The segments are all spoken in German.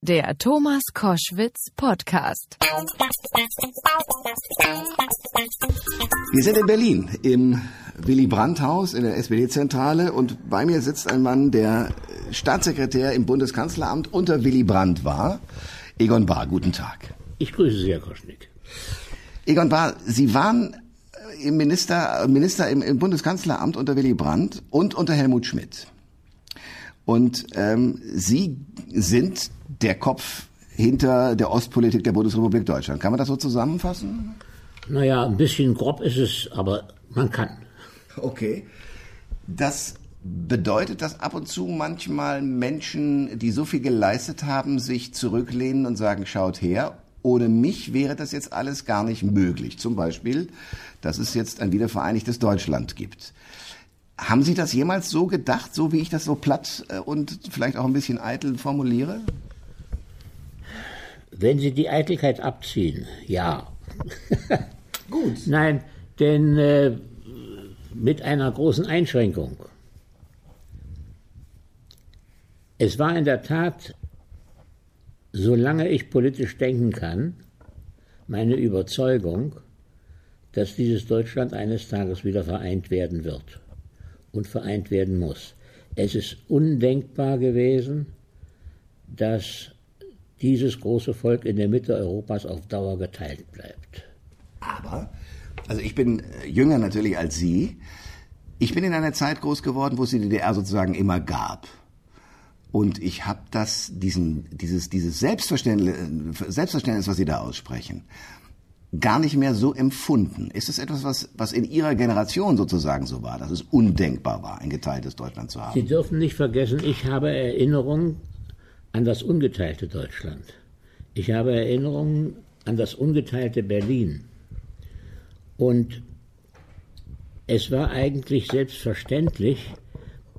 Der Thomas Koschwitz Podcast. Wir sind in Berlin im Willy Brandt Haus in der SPD-Zentrale und bei mir sitzt ein Mann, der Staatssekretär im Bundeskanzleramt unter Willy Brandt war. Egon Bahr, guten Tag. Ich grüße Sie, Herr Koschnick. Egon Bahr, Sie waren im Minister, Minister im, im Bundeskanzleramt unter Willy Brandt und unter Helmut Schmidt. Und ähm, Sie sind der Kopf hinter der Ostpolitik der Bundesrepublik Deutschland. Kann man das so zusammenfassen? Naja, ein bisschen grob ist es, aber man kann. Okay. Das bedeutet, dass ab und zu manchmal Menschen, die so viel geleistet haben, sich zurücklehnen und sagen, schaut her, ohne mich wäre das jetzt alles gar nicht möglich. Zum Beispiel, dass es jetzt ein wiedervereinigtes Deutschland gibt. Haben Sie das jemals so gedacht, so wie ich das so platt äh, und vielleicht auch ein bisschen eitel formuliere? Wenn Sie die Eitelkeit abziehen, ja. Gut. Nein, denn äh, mit einer großen Einschränkung. Es war in der Tat, solange ich politisch denken kann, meine Überzeugung, dass dieses Deutschland eines Tages wieder vereint werden wird und vereint werden muss. Es ist undenkbar gewesen, dass dieses große Volk in der Mitte Europas auf Dauer geteilt bleibt. Aber, also ich bin äh, jünger natürlich als Sie. Ich bin in einer Zeit groß geworden, wo es die DDR sozusagen immer gab. Und ich habe das, diesen, dieses, dieses Selbstverständnis, Selbstverständnis, was Sie da aussprechen, gar nicht mehr so empfunden. Ist es etwas, was, was in Ihrer Generation sozusagen so war, dass es undenkbar war, ein geteiltes Deutschland zu haben? Sie dürfen nicht vergessen, ich habe Erinnerungen an das ungeteilte Deutschland. Ich habe Erinnerungen an das ungeteilte Berlin. Und es war eigentlich selbstverständlich,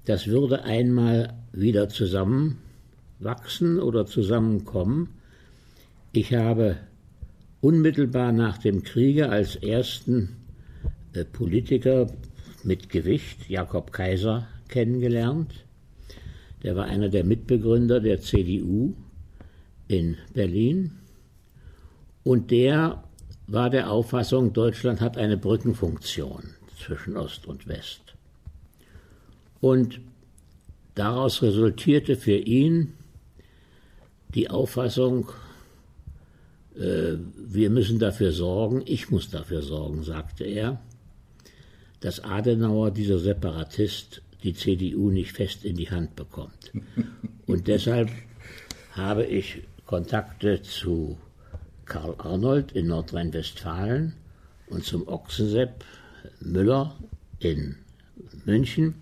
das würde einmal wieder zusammenwachsen oder zusammenkommen. Ich habe unmittelbar nach dem Kriege als ersten äh, Politiker mit Gewicht Jakob Kaiser kennengelernt. Der war einer der Mitbegründer der CDU in Berlin. Und der war der Auffassung, Deutschland hat eine Brückenfunktion zwischen Ost und West. Und daraus resultierte für ihn die Auffassung, äh, wir müssen dafür sorgen, ich muss dafür sorgen, sagte er, dass Adenauer, dieser Separatist, die CDU nicht fest in die Hand bekommt. Und deshalb habe ich Kontakte zu Karl Arnold in Nordrhein-Westfalen und zum Ochsensepp Müller in München.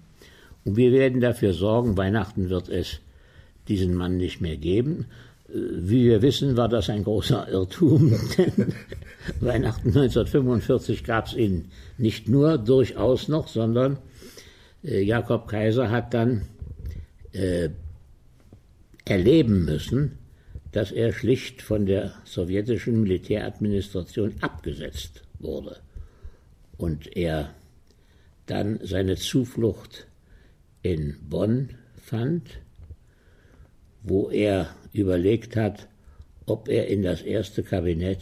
Und wir werden dafür sorgen, Weihnachten wird es diesen Mann nicht mehr geben. Wie wir wissen, war das ein großer Irrtum, denn Weihnachten 1945 gab es ihn nicht nur durchaus noch, sondern äh, Jakob Kaiser hat dann äh, erleben müssen, dass er schlicht von der sowjetischen Militäradministration abgesetzt wurde und er dann seine Zuflucht in Bonn fand, wo er überlegt hat, ob er in das erste Kabinett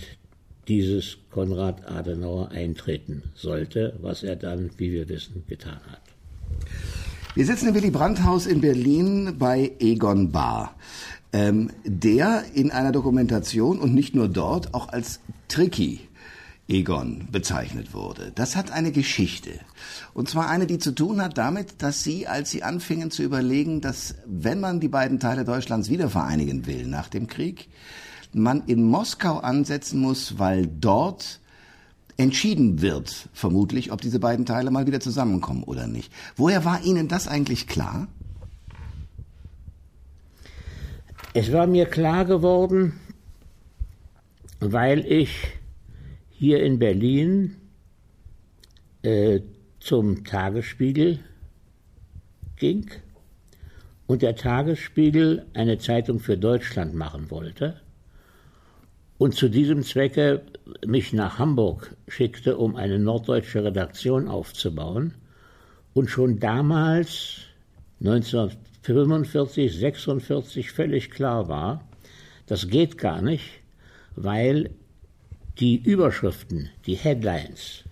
dieses Konrad Adenauer eintreten sollte, was er dann, wie wir wissen, getan hat. Wir sitzen im Willy Brandt-Haus in Berlin bei Egon Bahr, ähm, der in einer Dokumentation und nicht nur dort auch als Tricky Egon bezeichnet wurde. Das hat eine Geschichte. Und zwar eine, die zu tun hat damit, dass Sie, als Sie anfingen zu überlegen, dass wenn man die beiden Teile Deutschlands wieder vereinigen will nach dem Krieg, man in Moskau ansetzen muss, weil dort entschieden wird, vermutlich, ob diese beiden Teile mal wieder zusammenkommen oder nicht. Woher war Ihnen das eigentlich klar? Es war mir klar geworden, weil ich hier in Berlin äh, zum Tagesspiegel ging und der Tagesspiegel eine Zeitung für Deutschland machen wollte und zu diesem Zwecke mich nach Hamburg schickte, um eine norddeutsche Redaktion aufzubauen. Und schon damals, 1945, 46, völlig klar war, Das geht gar nicht, weil die Überschriften, die Headlines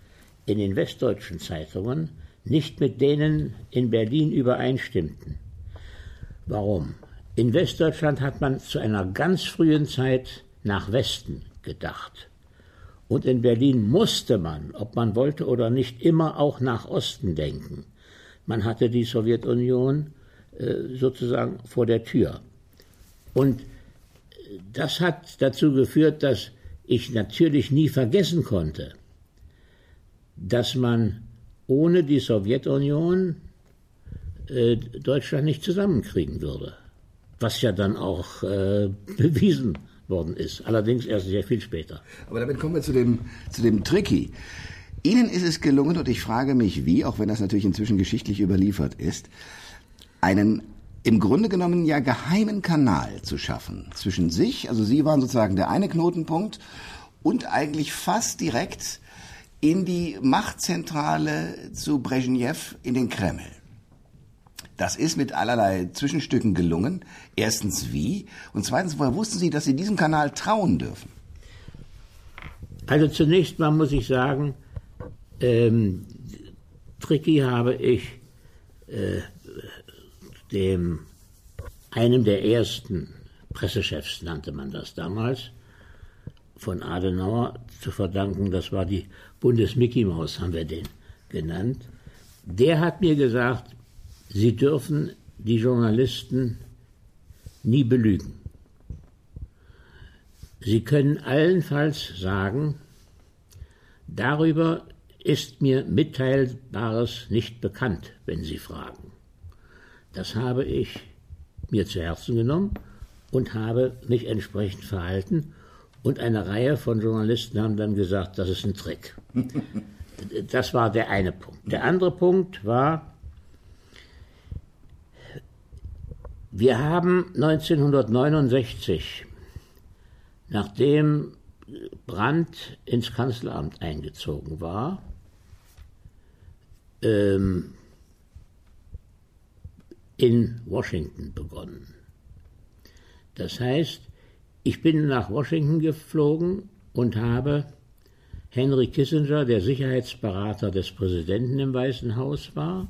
in den westdeutschen Zeitungen nicht mit denen in Berlin übereinstimmten. Warum? In Westdeutschland hat man zu einer ganz frühen Zeit nach Westen gedacht. Und in Berlin musste man, ob man wollte oder nicht, immer auch nach Osten denken. Man hatte die Sowjetunion äh, sozusagen vor der Tür. Und das hat dazu geführt, dass ich natürlich nie vergessen konnte, dass man ohne die Sowjetunion äh, Deutschland nicht zusammenkriegen würde. Was ja dann auch äh, bewiesen worden ist. Allerdings erst sehr viel später. Aber damit kommen wir zu dem, zu dem Tricky. Ihnen ist es gelungen, und ich frage mich wie, auch wenn das natürlich inzwischen geschichtlich überliefert ist, einen im Grunde genommen ja geheimen Kanal zu schaffen zwischen sich, also Sie waren sozusagen der eine Knotenpunkt, und eigentlich fast direkt in die Machtzentrale zu Brezhnev in den Kreml. Das ist mit allerlei Zwischenstücken gelungen. Erstens wie? Und zweitens, woher wussten Sie, dass Sie diesem Kanal trauen dürfen? Also zunächst mal muss ich sagen, ähm, Tricky habe ich äh, dem einem der ersten Pressechefs nannte man das damals, von Adenauer zu verdanken. Das war die Bundes-Mickey Maus, haben wir den genannt. Der hat mir gesagt, Sie dürfen die Journalisten nie belügen. Sie können allenfalls sagen, darüber ist mir Mitteilbares nicht bekannt, wenn Sie fragen. Das habe ich mir zu Herzen genommen und habe mich entsprechend verhalten. Und eine Reihe von Journalisten haben dann gesagt, das ist ein Trick. Das war der eine Punkt. Der andere Punkt war, Wir haben 1969, nachdem Brandt ins Kanzleramt eingezogen war, ähm, in Washington begonnen. Das heißt, ich bin nach Washington geflogen und habe Henry Kissinger, der Sicherheitsberater des Präsidenten im Weißen Haus war,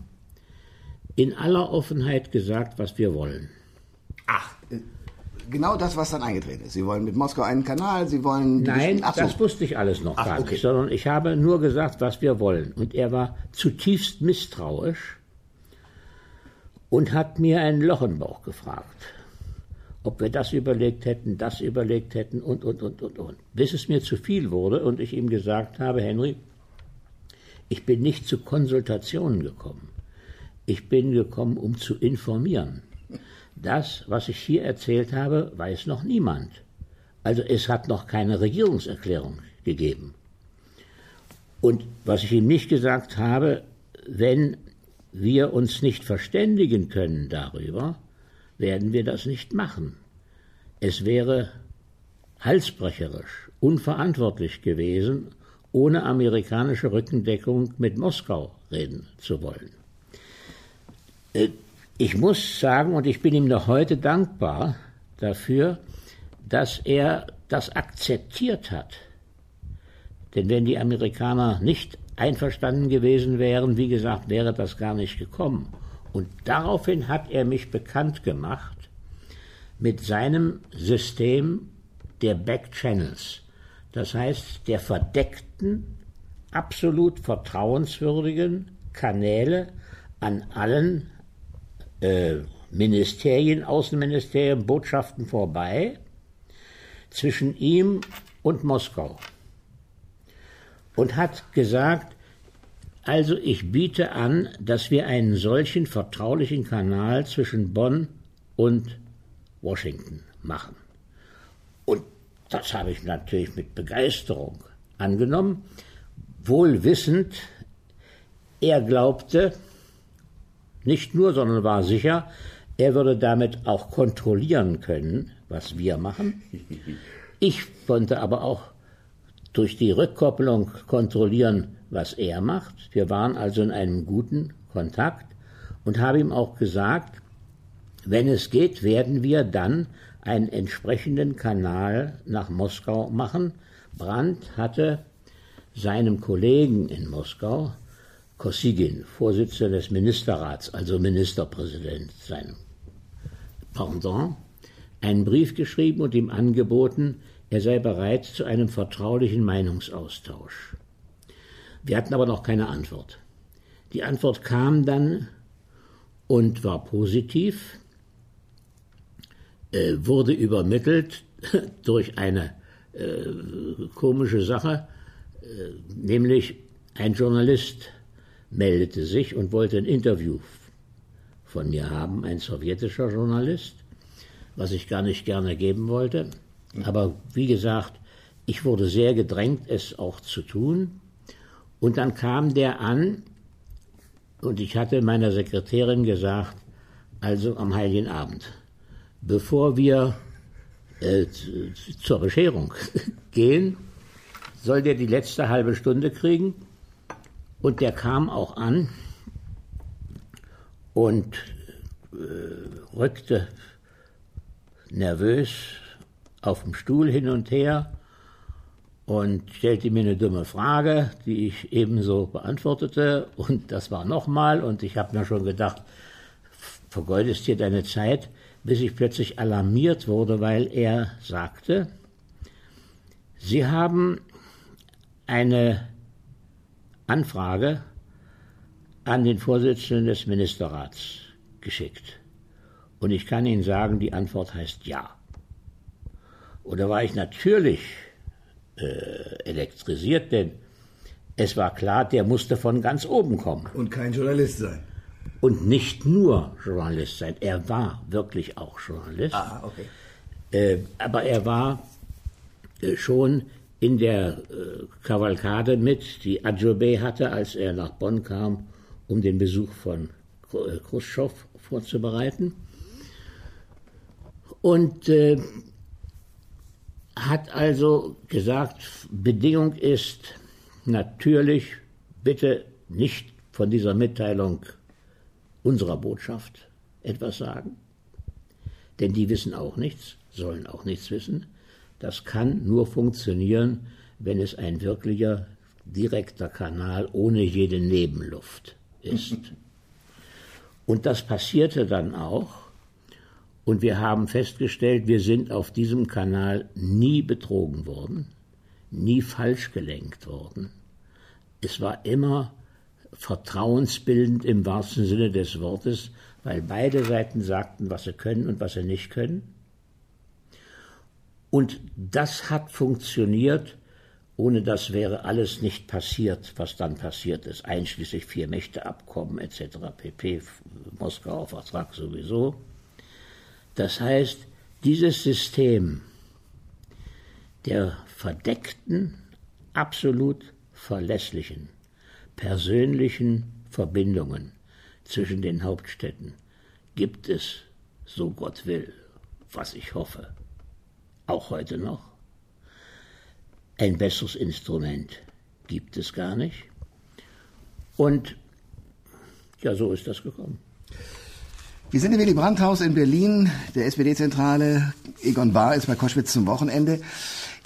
in aller Offenheit gesagt, was wir wollen. Ach, äh, genau das, was dann eingetreten ist. Sie wollen mit Moskau einen Kanal, Sie wollen... Nein, Ach so. das wusste ich alles noch Ach, gar okay. nicht, sondern ich habe nur gesagt, was wir wollen. Und er war zutiefst misstrauisch und hat mir einen Loch im Bauch gefragt, ob wir das überlegt hätten, das überlegt hätten und, und, und, und, und. Bis es mir zu viel wurde und ich ihm gesagt habe, Henry, ich bin nicht zu Konsultationen gekommen. Ich bin gekommen, um zu informieren. Das, was ich hier erzählt habe, weiß noch niemand. Also es hat noch keine Regierungserklärung gegeben. Und was ich ihm nicht gesagt habe, wenn wir uns nicht verständigen können darüber, werden wir das nicht machen. Es wäre halsbrecherisch, unverantwortlich gewesen, ohne amerikanische Rückendeckung mit Moskau reden zu wollen. Äh, ich muss sagen, und ich bin ihm noch heute dankbar dafür, dass er das akzeptiert hat. Denn wenn die Amerikaner nicht einverstanden gewesen wären, wie gesagt, wäre das gar nicht gekommen. Und daraufhin hat er mich bekannt gemacht mit seinem System der Backchannels. Das heißt, der verdeckten, absolut vertrauenswürdigen Kanäle an allen äh, Ministerien, Außenministerien, Botschaften vorbei zwischen ihm und Moskau und hat gesagt, also ich biete an, dass wir einen solchen vertraulichen Kanal zwischen Bonn und Washington machen. Und das habe ich natürlich mit Begeisterung angenommen, wohl wissend, er glaubte, nicht nur, sondern war sicher, er würde damit auch kontrollieren können, was wir machen. Ich konnte aber auch durch die Rückkopplung kontrollieren, was er macht. Wir waren also in einem guten Kontakt und habe ihm auch gesagt, wenn es geht, werden wir dann einen entsprechenden Kanal nach Moskau machen. Brandt hatte seinem Kollegen in Moskau, Kosygin, Vorsitzender des Ministerrats, also Ministerpräsident, seinem Pendant, einen Brief geschrieben und ihm angeboten, er sei bereit zu einem vertraulichen Meinungsaustausch. Wir hatten aber noch keine Antwort. Die Antwort kam dann und war positiv, äh, wurde übermittelt durch eine äh, komische Sache, äh, nämlich ein Journalist meldete sich und wollte ein Interview von mir haben, ein sowjetischer Journalist, was ich gar nicht gerne geben wollte. Aber wie gesagt, ich wurde sehr gedrängt, es auch zu tun. Und dann kam der an und ich hatte meiner Sekretärin gesagt, also am Heiligen Abend, bevor wir äh, zur Bescherung gehen, soll der die letzte halbe Stunde kriegen. Und der kam auch an und äh, rückte nervös auf dem Stuhl hin und her und stellte mir eine dumme Frage, die ich ebenso beantwortete. Und das war nochmal. Und ich habe mir schon gedacht, vergeudest hier deine Zeit, bis ich plötzlich alarmiert wurde, weil er sagte, Sie haben eine Anfrage an den Vorsitzenden des Ministerrats geschickt. Und ich kann Ihnen sagen, die Antwort heißt ja. Und da war ich natürlich äh, elektrisiert, denn es war klar, der musste von ganz oben kommen. Und kein Journalist sein. Und nicht nur Journalist sein, er war wirklich auch Journalist. Ah, okay. Äh, aber er war äh, schon in der äh, Kavalkade mit, die Adjobe hatte, als er nach Bonn kam, um den Besuch von äh, Khrushchev vorzubereiten. Und äh, hat also gesagt, Bedingung ist natürlich bitte nicht von dieser Mitteilung unserer Botschaft etwas sagen, denn die wissen auch nichts, sollen auch nichts wissen. Das kann nur funktionieren, wenn es ein wirklicher direkter Kanal ohne jede Nebenluft ist. Und das passierte dann auch. Und wir haben festgestellt, wir sind auf diesem Kanal nie betrogen worden, nie falsch gelenkt worden. Es war immer vertrauensbildend im wahrsten Sinne des Wortes, weil beide Seiten sagten, was sie können und was sie nicht können. Und das hat funktioniert. Ohne das wäre alles nicht passiert, was dann passiert ist, einschließlich Vier-Mächte-Abkommen etc. pp. Moskauer Vertrag sowieso. Das heißt, dieses System der verdeckten, absolut verlässlichen, persönlichen Verbindungen zwischen den Hauptstädten gibt es, so Gott will, was ich hoffe, auch heute noch. Ein besseres Instrument gibt es gar nicht. Und ja, so ist das gekommen. Wir sind im Willy Brandt-Haus in Berlin, der SPD-Zentrale. Egon Bahr ist bei Koschwitz zum Wochenende.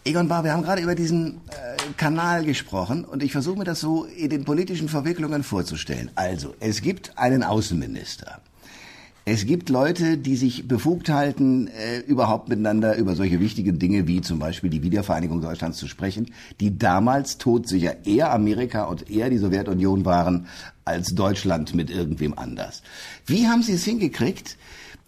Egon Bahr, wir haben gerade über diesen äh, Kanal gesprochen und ich versuche mir das so in den politischen Verwicklungen vorzustellen. Also, es gibt einen Außenminister. Es gibt Leute, die sich befugt halten, äh, überhaupt miteinander über solche wichtigen Dinge wie zum Beispiel die Wiedervereinigung Deutschlands zu sprechen, die damals todsicher eher Amerika und eher die Sowjetunion waren als Deutschland mit irgendwem anders. Wie haben Sie es hingekriegt,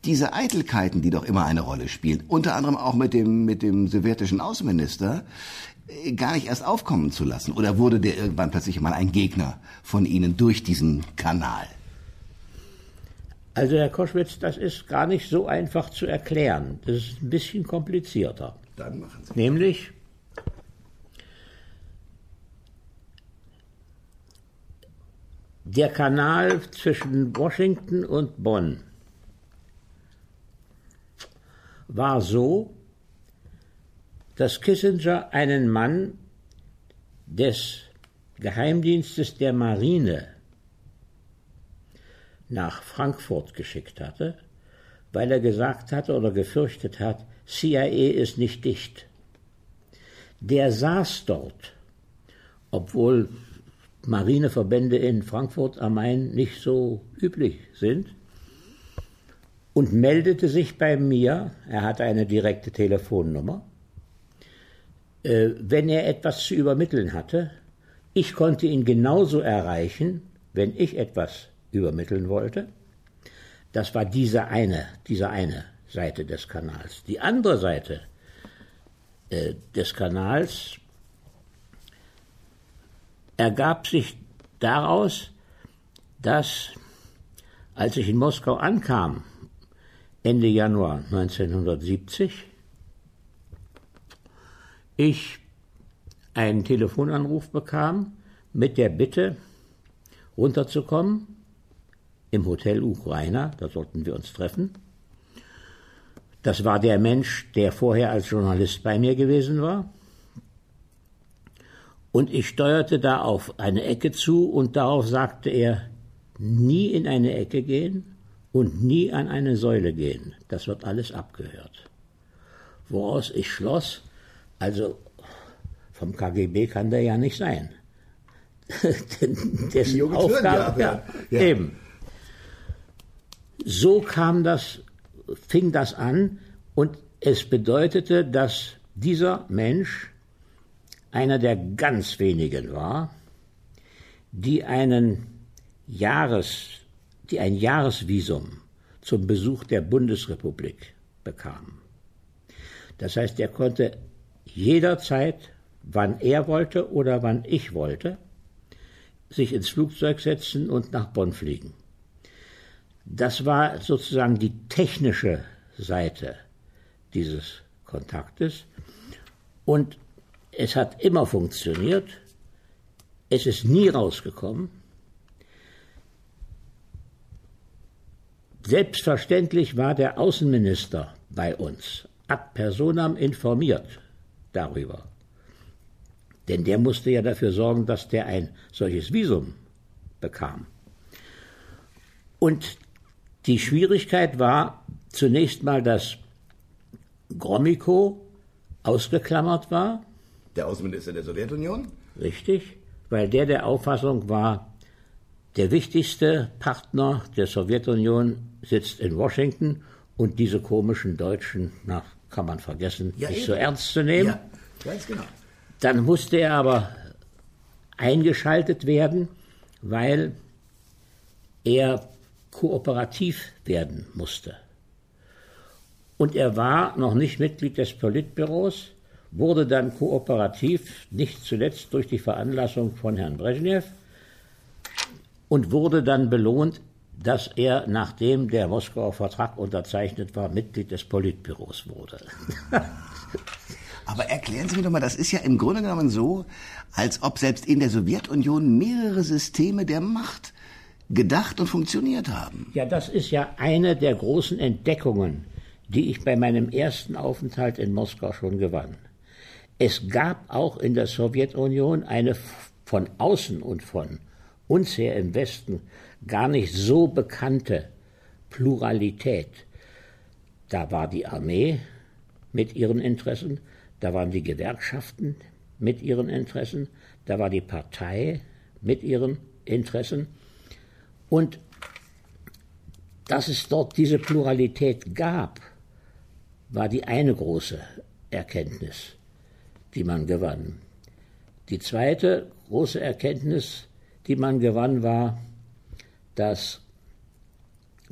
diese Eitelkeiten, die doch immer eine Rolle spielen, unter anderem auch mit dem, mit dem sowjetischen Außenminister, äh, gar nicht erst aufkommen zu lassen? Oder wurde der irgendwann plötzlich mal ein Gegner von Ihnen durch diesen Kanal? Also Herr Koschwitz, das ist gar nicht so einfach zu erklären. Das ist ein bisschen komplizierter. Dann machen Sie. Nämlich, der Kanal zwischen Washington und Bonn war so, dass Kissinger einen Mann des Geheimdienstes der Marine nach Frankfurt geschickt hatte, weil er gesagt hatte oder gefürchtet hat, CIA ist nicht dicht. Der saß dort, obwohl Marineverbände in Frankfurt am Main nicht so üblich sind, und meldete sich bei mir, er hatte eine direkte Telefonnummer, äh, wenn er etwas zu übermitteln hatte. Ich konnte ihn genauso erreichen, wenn ich etwas übermitteln wollte. Das war diese eine, diese eine Seite des Kanals. Die andere Seite äh, des Kanals ergab sich daraus, dass als ich in Moskau ankam, Ende Januar 1970, ich einen Telefonanruf bekam mit der Bitte, runterzukommen im Hotel Ukrainer, da sollten wir uns treffen. Das war der Mensch, der vorher als Journalist bei mir gewesen war. Und ich steuerte da auf eine Ecke zu und darauf sagte er, nie in eine Ecke gehen und nie an eine Säule gehen. Das wird alles abgehört. Woraus ich schloss, also vom KGB kann der ja nicht sein. Dessen Aufgabe, ja, ja, ja, eben. So kam das, fing das an und es bedeutete, dass dieser Mensch einer der ganz wenigen war, die einen Jahres, die ein Jahresvisum zum Besuch der Bundesrepublik bekamen. Das heißt, er konnte jederzeit, wann er wollte oder wann ich wollte, sich ins Flugzeug setzen und nach Bonn fliegen. Das war sozusagen die technische Seite dieses Kontaktes. Und es hat immer funktioniert. Es ist nie rausgekommen. Selbstverständlich war der Außenminister bei uns ad personam informiert darüber. Denn der musste ja dafür sorgen, dass der ein solches Visum bekam. Und die Schwierigkeit war zunächst mal, dass Gromyko ausgeklammert war. Der Außenminister der Sowjetunion? Richtig, weil der der Auffassung war, der wichtigste Partner der Sowjetunion sitzt in Washington und diese komischen Deutschen, na, kann man vergessen, ja, nicht eben. so ernst zu nehmen. Ja, ganz genau. Dann musste er aber eingeschaltet werden, weil er kooperativ werden musste. Und er war noch nicht Mitglied des Politbüros, wurde dann kooperativ, nicht zuletzt durch die Veranlassung von Herrn Brezhnev, und wurde dann belohnt, dass er, nachdem der Moskauer Vertrag unterzeichnet war, Mitglied des Politbüros wurde. Aber erklären Sie mir doch mal, das ist ja im Grunde genommen so, als ob selbst in der Sowjetunion mehrere Systeme der Macht gedacht und funktioniert haben. Ja, das ist ja eine der großen Entdeckungen, die ich bei meinem ersten Aufenthalt in Moskau schon gewann. Es gab auch in der Sowjetunion eine von außen und von uns her im Westen gar nicht so bekannte Pluralität. Da war die Armee mit ihren Interessen, da waren die Gewerkschaften mit ihren Interessen, da war die Partei mit ihren Interessen. Und dass es dort diese Pluralität gab, war die eine große Erkenntnis, die man gewann. Die zweite große Erkenntnis, die man gewann, war, dass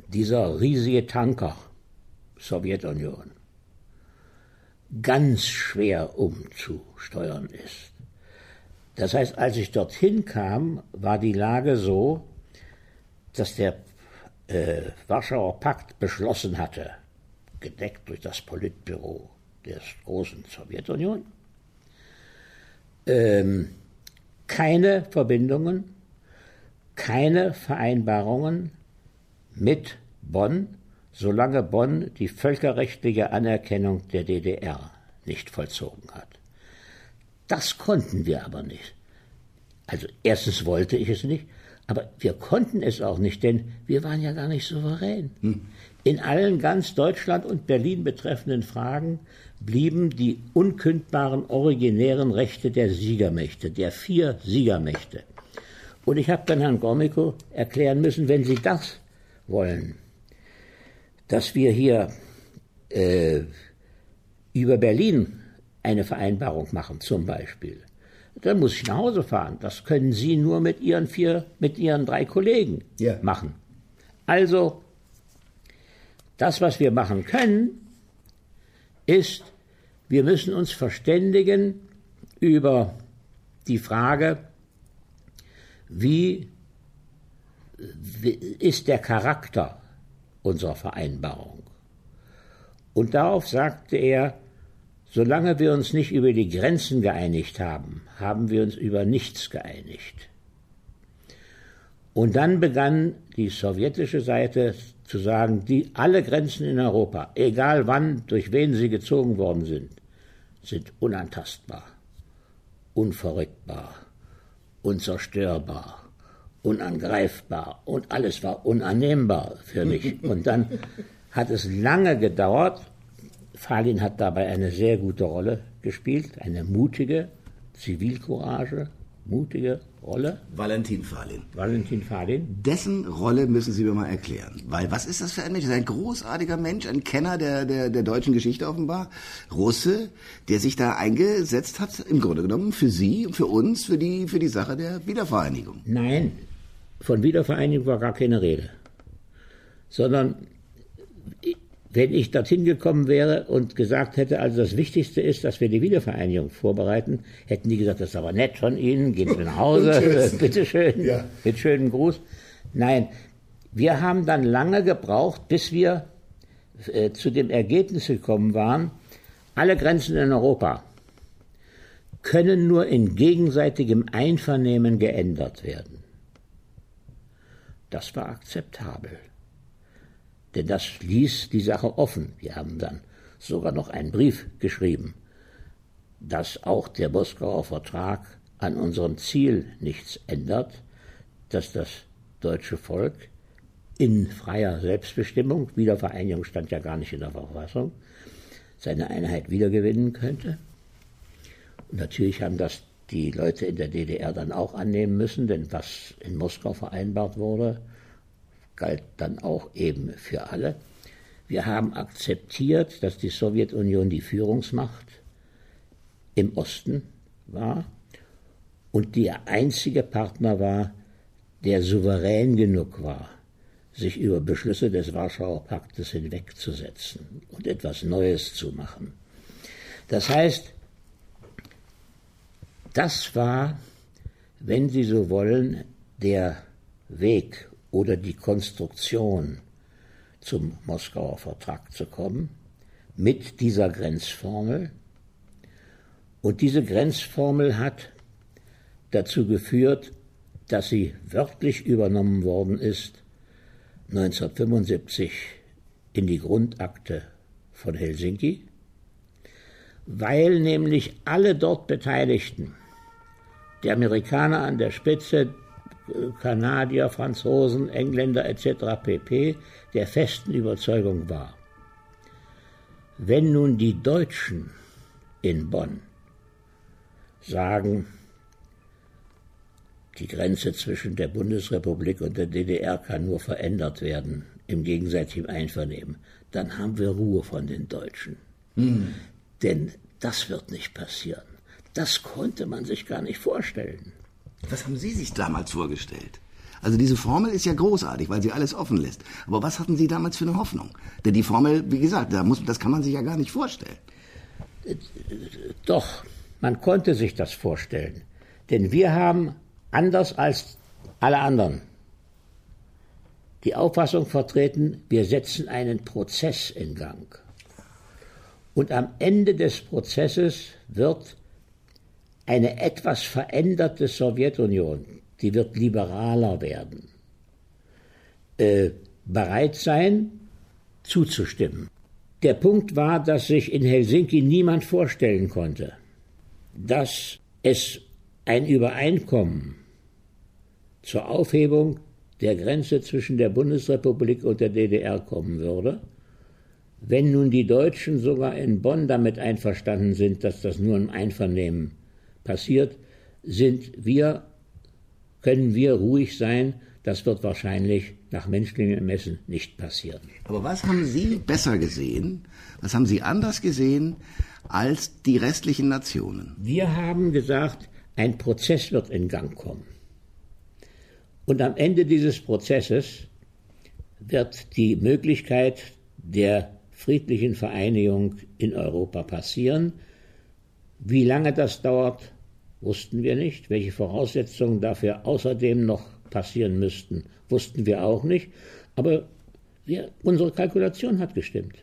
dieser riesige Tanker Sowjetunion ganz schwer umzusteuern ist. Das heißt, als ich dorthin kam, war die Lage so, dass der äh, Warschauer Pakt beschlossen hatte, gedeckt durch das Politbüro der großen Sowjetunion, ähm, keine Verbindungen, keine Vereinbarungen mit Bonn solange Bonn die völkerrechtliche Anerkennung der DDR nicht vollzogen hat. Das konnten wir aber nicht. Also erstens wollte ich es nicht, aber wir konnten es auch nicht, denn wir waren ja gar nicht souverän. Hm. In allen ganz Deutschland und Berlin betreffenden Fragen blieben die unkündbaren originären Rechte der Siegermächte, der vier Siegermächte. Und ich habe dann Herrn Gormiko erklären müssen, wenn Sie das wollen, dass wir hier äh, über Berlin eine Vereinbarung machen, zum Beispiel, dann muss ich nach Hause fahren. Das können Sie nur mit Ihren vier, mit Ihren drei Kollegen ja. machen. Also, das, was wir machen können, ist, wir müssen uns verständigen über die Frage, wie, wie ist der Charakter unserer Vereinbarung. Und darauf sagte er, solange wir uns nicht über die Grenzen geeinigt haben, haben wir uns über nichts geeinigt. Und dann begann die sowjetische Seite zu sagen, die alle Grenzen in Europa, egal wann, durch wen sie gezogen worden sind, sind unantastbar, unverrückbar, unzerstörbar, unangreifbar und alles war unannehmbar für mich. Und dann hat es lange gedauert. Falin hat dabei eine sehr gute Rolle gespielt, eine mutige Zivilcourage, mutige Rolle. Valentin Falin. Valentin Falin. Dessen Rolle müssen Sie mir mal erklären. Weil was ist das für ein Mensch? Er ist ein großartiger Mensch, ein Kenner der, der, der deutschen Geschichte offenbar. Russe, der sich da eingesetzt hat, im Grunde genommen für Sie und für uns, für die, für die Sache der Wiedervereinigung. Nein, von Wiedervereinigung war gar keine Rede. Sondern wenn ich dorthin gekommen wäre und gesagt hätte, also das Wichtigste ist, dass wir die Wiedervereinigung vorbereiten, hätten die gesagt, das ist aber nett von Ihnen, gehen Sie nach Hause, bitteschön, ja. mit schönem Gruß. Nein, wir haben dann lange gebraucht, bis wir äh, zu dem Ergebnis gekommen waren, alle Grenzen in Europa können nur in gegenseitigem Einvernehmen geändert werden. Das war akzeptabel. Denn das ließ die Sache offen. Wir haben dann sogar noch einen Brief geschrieben, dass auch der Moskauer Vertrag an unserem Ziel nichts ändert, dass das deutsche Volk in freier Selbstbestimmung, Wiedervereinigung stand ja gar nicht in der Verfassung, seine Einheit wiedergewinnen könnte. Und natürlich haben das die Leute in der DDR dann auch annehmen müssen, denn was in Moskau vereinbart wurde, galt dann auch eben für alle. Wir haben akzeptiert, dass die Sowjetunion die Führungsmacht im Osten war und der einzige Partner war, der souverän genug war, sich über Beschlüsse des Warschauer Paktes hinwegzusetzen und etwas Neues zu machen. Das heißt, das war, wenn Sie so wollen, der Weg oder die Konstruktion zum Moskauer Vertrag zu kommen mit dieser Grenzformel. Und diese Grenzformel hat dazu geführt, dass sie wörtlich übernommen worden ist 1975 in die Grundakte von Helsinki, weil nämlich alle dort Beteiligten, die Amerikaner an der Spitze, Kanadier, Franzosen, Engländer etc. pp. der festen Überzeugung war, wenn nun die Deutschen in Bonn sagen, die Grenze zwischen der Bundesrepublik und der DDR kann nur verändert werden im gegenseitigen Einvernehmen, dann haben wir Ruhe von den Deutschen. Mhm. Denn das wird nicht passieren. Das konnte man sich gar nicht vorstellen. Was haben Sie sich damals vorgestellt? Also diese Formel ist ja großartig, weil sie alles offen lässt. Aber was hatten Sie damals für eine Hoffnung? Denn die Formel, wie gesagt, da muss, das kann man sich ja gar nicht vorstellen. Doch, man konnte sich das vorstellen. Denn wir haben, anders als alle anderen, die Auffassung vertreten, wir setzen einen Prozess in Gang. Und am Ende des Prozesses wird eine etwas veränderte Sowjetunion, die wird liberaler werden, äh, bereit sein, zuzustimmen. Der Punkt war, dass sich in Helsinki niemand vorstellen konnte, dass es ein Übereinkommen zur Aufhebung der Grenze zwischen der Bundesrepublik und der DDR kommen würde. Wenn nun die Deutschen sogar in Bonn damit einverstanden sind, dass das nur im Einvernehmen passiert, sind wir, können wir ruhig sein, das wird wahrscheinlich nach menschlichem Ermessen nicht passieren. Aber was haben Sie besser gesehen? Was haben Sie anders gesehen als die restlichen Nationen? Wir haben gesagt, ein Prozess wird in Gang kommen. Und am Ende dieses Prozesses wird die Möglichkeit der friedlichen Vereinigung in Europa passieren. Wie lange das dauert, wussten wir nicht. Welche Voraussetzungen dafür außerdem noch passieren müssten, wussten wir auch nicht. Aber wir, unsere Kalkulation hat gestimmt.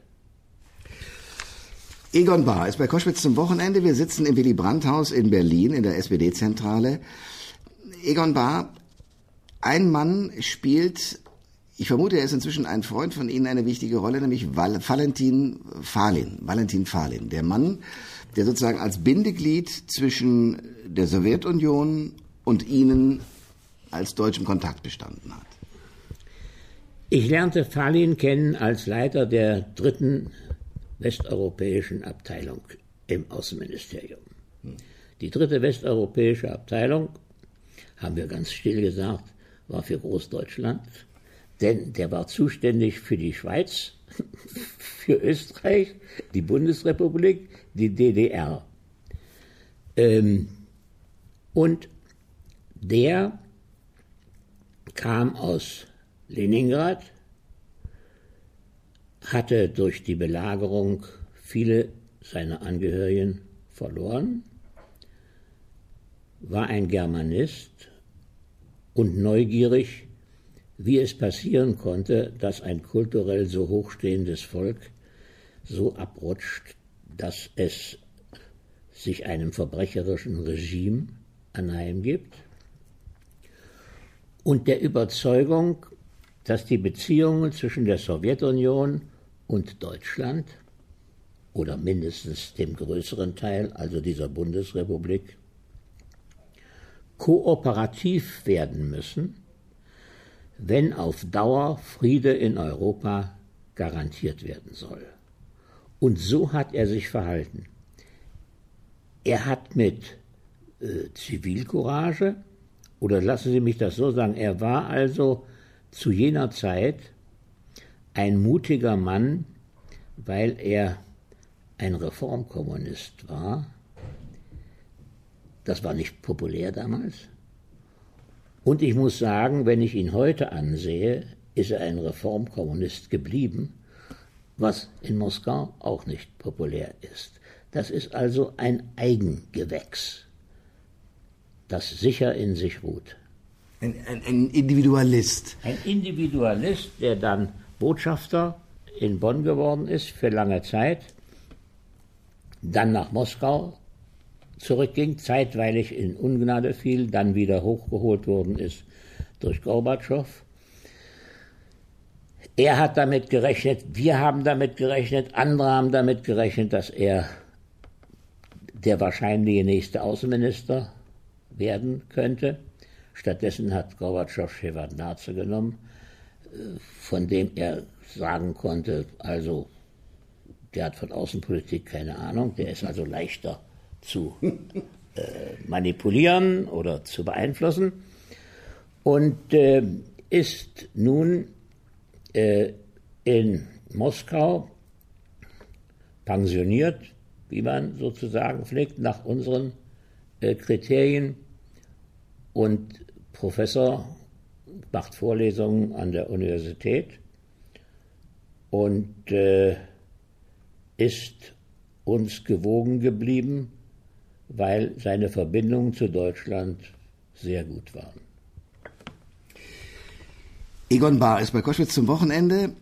Egon Bahr ist bei Koschwitz zum Wochenende. Wir sitzen im Willy Brandt-Haus in Berlin in der SPD-Zentrale. Egon Bahr, ein Mann spielt, ich vermute, er ist inzwischen ein Freund von Ihnen, eine wichtige Rolle, nämlich Valentin Falin. Valentin Falin, der Mann, der sozusagen als Bindeglied zwischen der Sowjetunion und Ihnen als deutschem Kontakt bestanden hat. Ich lernte Falin kennen als Leiter der dritten westeuropäischen Abteilung im Außenministerium. Die dritte westeuropäische Abteilung, haben wir ganz still gesagt, war für Großdeutschland, denn der war zuständig für die Schweiz, für Österreich, die Bundesrepublik, die DDR. Ähm, und der kam aus Leningrad, hatte durch die Belagerung viele seiner Angehörigen verloren, war ein Germanist und neugierig, wie es passieren konnte, dass ein kulturell so hochstehendes Volk so abrutscht, dass es sich einem verbrecherischen Regime anheimgibt und der Überzeugung, dass die Beziehungen zwischen der Sowjetunion und Deutschland oder mindestens dem größeren Teil, also dieser Bundesrepublik, kooperativ werden müssen, wenn auf Dauer Friede in Europa garantiert werden soll. Und so hat er sich verhalten. Er hat mit äh, Zivilcourage, oder lassen Sie mich das so sagen, er war also zu jener Zeit ein mutiger Mann, weil er ein Reformkommunist war. Das war nicht populär damals. Und ich muss sagen, wenn ich ihn heute ansehe, ist er ein Reformkommunist geblieben, was in Moskau auch nicht populär ist. Das ist also ein Eigengewächs, das sicher in sich ruht. Ein, ein, ein Individualist. Ein Individualist, der dann Botschafter in Bonn geworden ist für lange Zeit, dann nach Moskau zurückging, zeitweilig in Ungnade fiel, dann wieder hochgeholt worden ist durch Gorbatschow. Er hat damit gerechnet, wir haben damit gerechnet, andere haben damit gerechnet, dass er der wahrscheinliche nächste Außenminister werden könnte. Stattdessen hat Gorbatschow Shevardnadze genommen, äh, von dem er sagen konnte, also der hat von Außenpolitik keine Ahnung, der ist also leichter zu äh, manipulieren oder zu beeinflussen und äh, ist nun äh, in Moskau pensioniert, wie man sozusagen pflegt, nach unseren äh, Kriterien und Professor macht Vorlesungen an der Universität und äh, ist uns gewogen geblieben, weil seine Verbindungen zu Deutschland sehr gut waren. Egon Bahr ist bei Koschwitz zum Wochenende.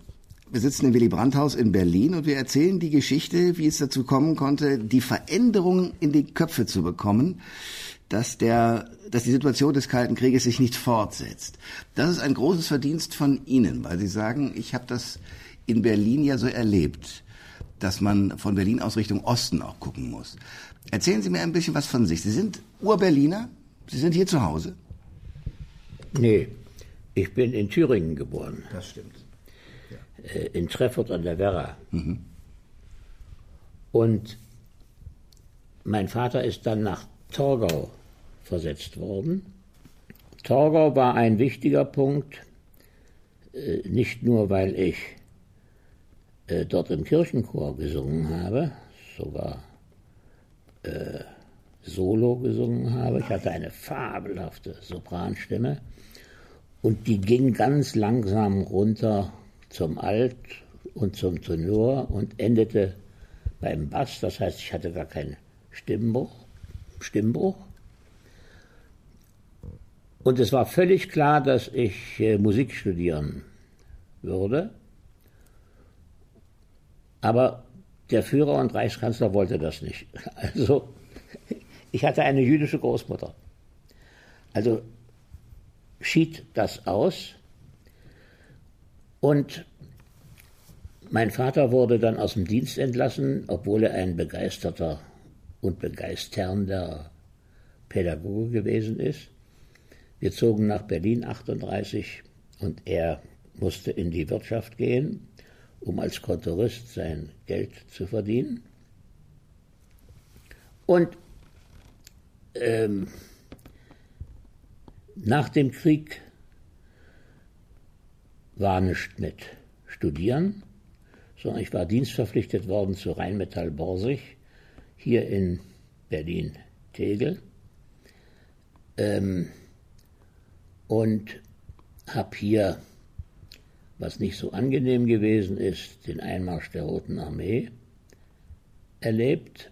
Wir sitzen im Willy Brandt-Haus in Berlin und wir erzählen die Geschichte, wie es dazu kommen konnte, die Veränderung in die Köpfe zu bekommen, dass, der, dass die Situation des Kalten Krieges sich nicht fortsetzt. Das ist ein großes Verdienst von Ihnen, weil Sie sagen, ich habe das in Berlin ja so erlebt, dass man von Berlin aus Richtung Osten auch gucken muss. Erzählen Sie mir ein bisschen was von sich. Sie sind Ur-Berliner? Sie sind hier zu Hause? Nee, Ich bin in Thüringen geboren. Das stimmt. Äh, in Treffert an der Werra. Und mein Vater ist dann nach Torgau versetzt worden. Torgau war ein wichtiger Punkt, äh, nicht nur weil ich äh, dort im Kirchenchor gesungen habe, sogar äh, Solo gesungen habe. Ich hatte eine fabelhafte Sopranstimme und die ging ganz langsam runter zum Alt und zum Tenor und endete beim Bass. Das heißt, ich hatte gar keinen Stimmbruch. Stimmbruch. Und es war völlig klar, dass ich äh, Musik studieren würde. Aber der Führer und Reichskanzler wollte das nicht. Also, ich hatte eine jüdische Großmutter. Also schied das aus. Und mein Vater wurde dann aus dem Dienst entlassen, obwohl er ein begeisterter und begeisternder Pädagoge gewesen ist. Wir zogen nach Berlin 38 und er musste in die Wirtschaft gehen, um als Kontorist sein Geld zu verdienen. Und ähm, nach dem Krieg war nicht mit Studieren, sondern ich war dienstverpflichtet worden zu Rheinmetall Borsig, hier in Berlin-Tegel. Ähm, und habe hier, was nicht so angenehm gewesen ist, den Einmarsch der Roten Armee erlebt.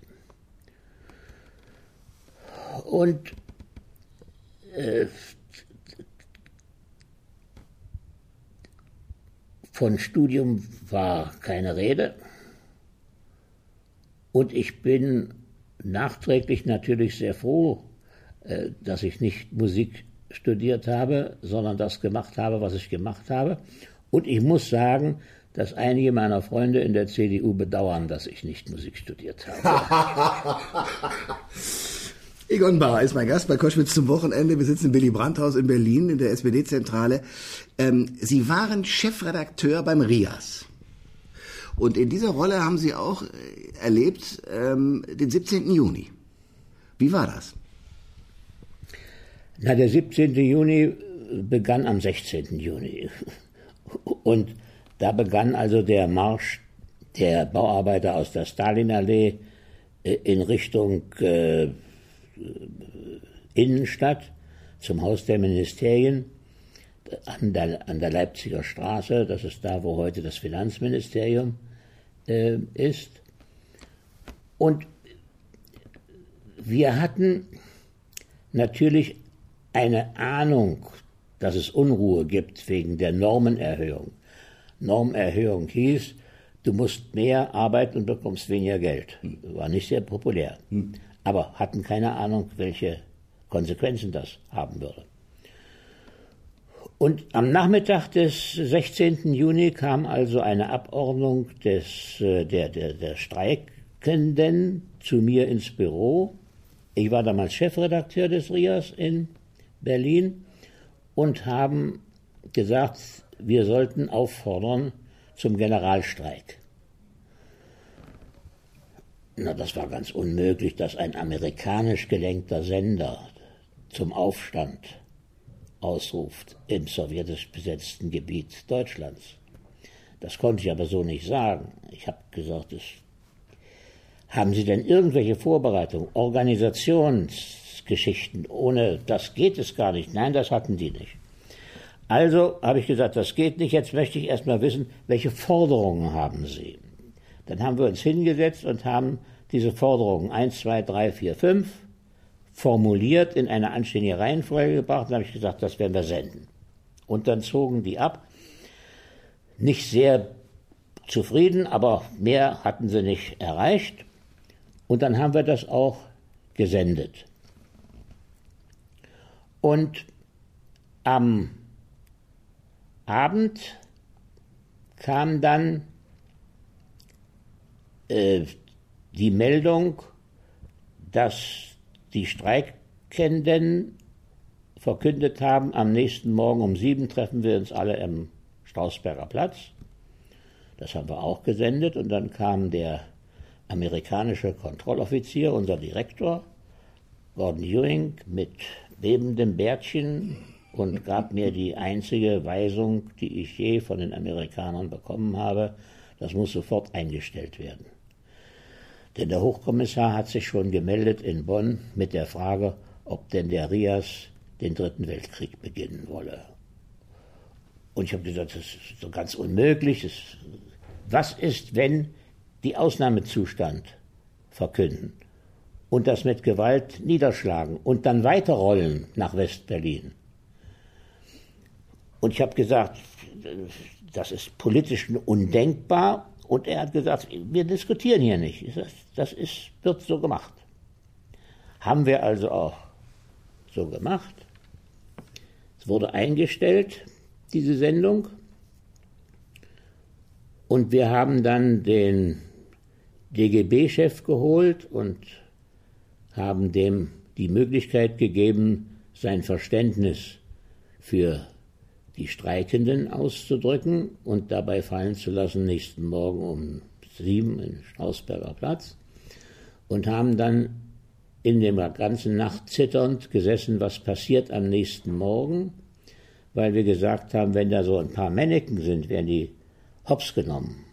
Und äh, von Studium war keine Rede. Und ich bin nachträglich natürlich sehr froh, äh, dass ich nicht Musik studiert habe, sondern das gemacht habe, was ich gemacht habe. Und ich muss sagen, dass einige meiner Freunde in der CDU bedauern, dass ich nicht Musik studiert habe. Egon Bahr ist mein Gast bei Koschwitz zum Wochenende. Wir sitzen im Willy Brandt-Haus in Berlin in der SPD-Zentrale. Ähm, Sie waren Chefredakteur beim RIAS. Und in dieser Rolle haben Sie auch äh, erlebt ähm, den 17. Juni. Wie war das? Na, der 17. Juni begann am 16. Juni. Und da begann also der Marsch der Bauarbeiter aus der Stalinallee äh, in Richtung äh, Innenstadt zum Haus der Ministerien an der, an der Leipziger Straße. Das ist da, wo heute das Finanzministerium äh, ist. Und wir hatten natürlich eine Ahnung, dass es Unruhe gibt wegen der Normenerhöhung. Normerhöhung hieß, du musst mehr arbeiten und bekommst weniger Geld. War nicht sehr populär. Aber hatten keine Ahnung, welche Konsequenzen das haben würde. Und am Nachmittag des 16. Juni kam also eine Abordnung des, äh, der, der, der Streikenden zu mir ins Büro. Ich war damals Chefredakteur des RIAS in Berlin und haben gesagt, wir sollten auffordern zum Generalstreik. Na, das war ganz unmöglich, dass ein amerikanisch gelenkter Sender zum Aufstand ausruft im sowjetisch besetzten Gebiet Deutschlands. Das konnte ich aber so nicht sagen. Ich habe gesagt, es, haben Sie denn irgendwelche Vorbereitungen, Organisationsgeschichten? Ohne das geht es gar nicht. Nein, das hatten die nicht. Also habe ich gesagt, das geht nicht. Jetzt möchte ich erst mal wissen, welche Forderungen haben Sie? Dann haben wir uns hingesetzt und haben diese Forderungen 1, 2, 3, 4, 5 formuliert, in eine anständige Reihenfolge gebracht. Dann habe ich gesagt, das werden wir senden. Und dann zogen die ab. Nicht sehr zufrieden, aber mehr hatten sie nicht erreicht. Und dann haben wir das auch gesendet. Und am Abend kam dann äh, die Meldung, dass die Streikenden verkündet haben, am nächsten Morgen um sieben treffen wir uns alle im Strausberger Platz. Das haben wir auch gesendet und dann kam der amerikanische Kontrolloffizier, unser Direktor, Gordon Ewing, mit bebendem Bärtchen und gab mir die einzige Weisung, die ich je von den Amerikanern bekommen habe, das muss sofort eingestellt werden. Denn der Hochkommissar hat sich schon gemeldet in Bonn mit der Frage, ob denn der Rias den Dritten Weltkrieg beginnen wolle. Und ich habe gesagt, das ist so ganz unmöglich. Das, was ist, wenn die Ausnahmezustand verkünden und das mit Gewalt niederschlagen und dann weiterrollen nach West-Berlin? Und ich habe gesagt, das ist politisch undenkbar. Und er hat gesagt, wir diskutieren hier nicht. Das ist, wird so gemacht. Haben wir also auch so gemacht. Es wurde eingestellt, diese Sendung. Und wir haben dann den DGB-Chef geholt und haben dem die Möglichkeit gegeben, sein Verständnis für die Streikenden auszudrücken und dabei fallen zu lassen, nächsten Morgen um sieben im Strausberger Platz und haben dann in der ganzen Nacht zitternd gesessen, was passiert am nächsten Morgen, weil wir gesagt haben, wenn da so ein paar Männchen sind, werden die hops genommen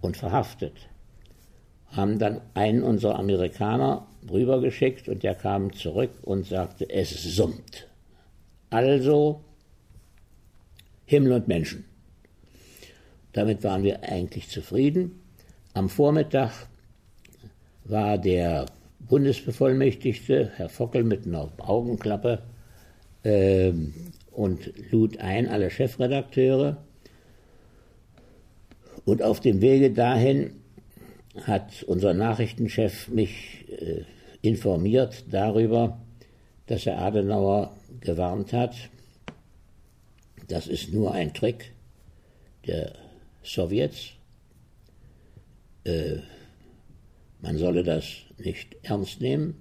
und verhaftet. Haben dann einen unserer Amerikaner rübergeschickt und der kam zurück und sagte, es summt. Also Himmel und Menschen. Damit waren wir eigentlich zufrieden. Am Vormittag war der Bundesbevollmächtigte, Herr Fockel, mit einer Augenklappe äh, und lud ein alle Chefredakteure. Und auf dem Wege dahin hat unser Nachrichtenchef mich äh, informiert darüber, dass Herr Adenauer gewarnt hat, das ist nur ein Trick der Sowjets. Äh, man solle das nicht ernst nehmen.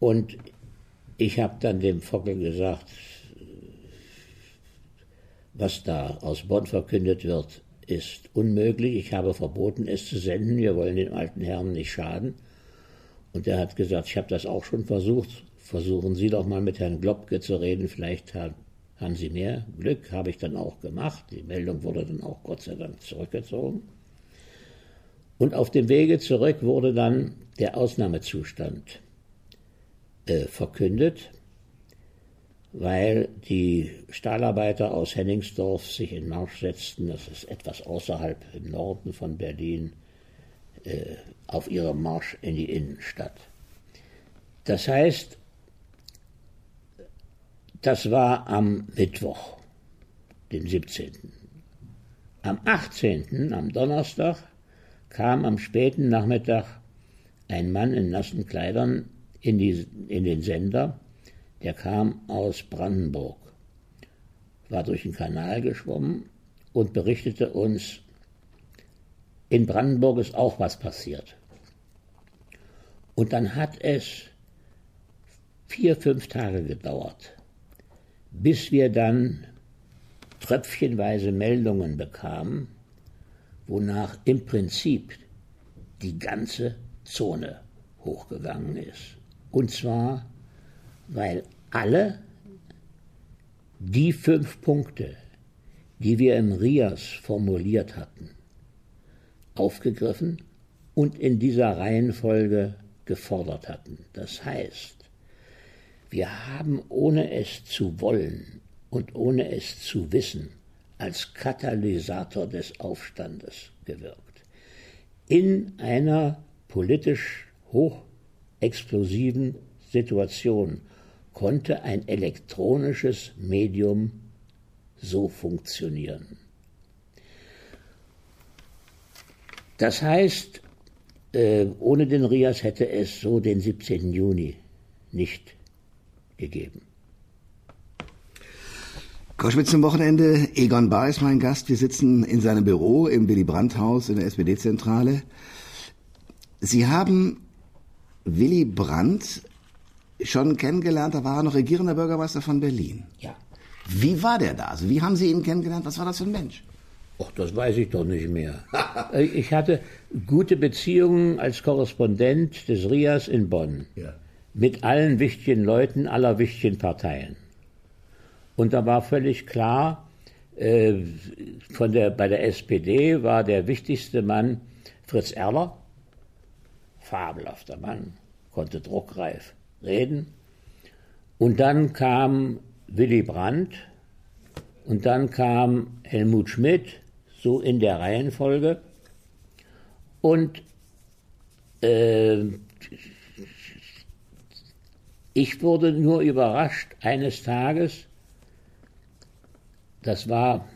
Und ich habe dann dem Fockel gesagt, was da aus Bonn verkündet wird, ist unmöglich. Ich habe verboten, es zu senden. Wir wollen den alten Herren nicht schaden. Und er hat gesagt, ich habe das auch schon versucht. Versuchen Sie doch mal mit Herrn Globke zu reden. Vielleicht hat haben Sie mehr Glück, habe ich dann auch gemacht. Die Meldung wurde dann auch Gott sei Dank zurückgezogen. Und auf dem Wege zurück wurde dann der Ausnahmezustand äh, verkündet, weil die Stahlarbeiter aus Henningsdorf sich in Marsch setzten, das ist etwas außerhalb im Norden von Berlin, äh, auf ihrem Marsch in die Innenstadt. Das heißt, das war am Mittwoch, dem 17. Am 18., am Donnerstag, kam am späten Nachmittag ein Mann in nassen Kleidern in, die, in den Sender, der kam aus Brandenburg, war durch den Kanal geschwommen und berichtete uns, in Brandenburg ist auch was passiert. Und dann hat es vier, fünf Tage gedauert, bis wir dann tröpfchenweise Meldungen bekamen, wonach im Prinzip die ganze Zone hochgegangen ist. Und zwar, weil alle die fünf Punkte, die wir im RIAS formuliert hatten, aufgegriffen und in dieser Reihenfolge gefordert hatten. Das heißt, wir haben, ohne es zu wollen und ohne es zu wissen, als Katalysator des Aufstandes gewirkt. In einer politisch hochexplosiven Situation konnte ein elektronisches Medium so funktionieren. Das heißt, äh, ohne den Rias hätte es so den 17. Juni nicht gegeben. Koschwitz zum Wochenende. Egon Bahr ist mein Gast. Wir sitzen in seinem Büro im Willy Brandt-Haus in der SPD-Zentrale. Sie haben Willy Brandt schon kennengelernt, da war er noch regierender Bürgermeister von Berlin. Ja. Wie war der da? Also wie haben Sie ihn kennengelernt? Was war das für ein Mensch? Ach, das weiß ich doch nicht mehr. Ich hatte gute Beziehungen als Korrespondent des RIAS in Bonn. Ja. Mit allen wichtigen Leuten aller wichtigen Parteien. Und da war völlig klar, äh, von der, bei der SPD war der wichtigste Mann Fritz Erler. Fabelhafter Mann, konnte druckreif reden. Und dann kam Willy Brandt und dann kam Helmut Schmidt, so in der Reihenfolge. Und äh, ich wurde nur überrascht eines Tages, das war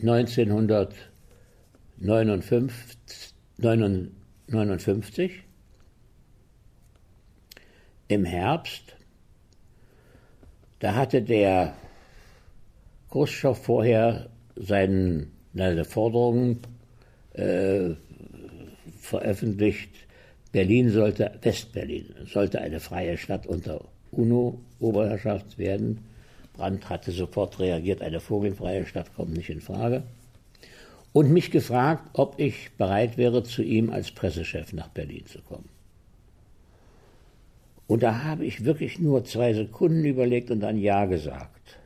1959, im Herbst. Da hatte der Khrushchev vorher seine Forderungen äh, veröffentlicht, Berlin sollte, Westberlin sollte eine freie Stadt unter UNO-Oberherrschaft werden. Brandt hatte sofort reagiert, eine vogelfreie Stadt kommt nicht in Frage. Und mich gefragt, ob ich bereit wäre, zu ihm als Pressechef nach Berlin zu kommen. Und da habe ich wirklich nur zwei Sekunden überlegt und dann Ja gesagt.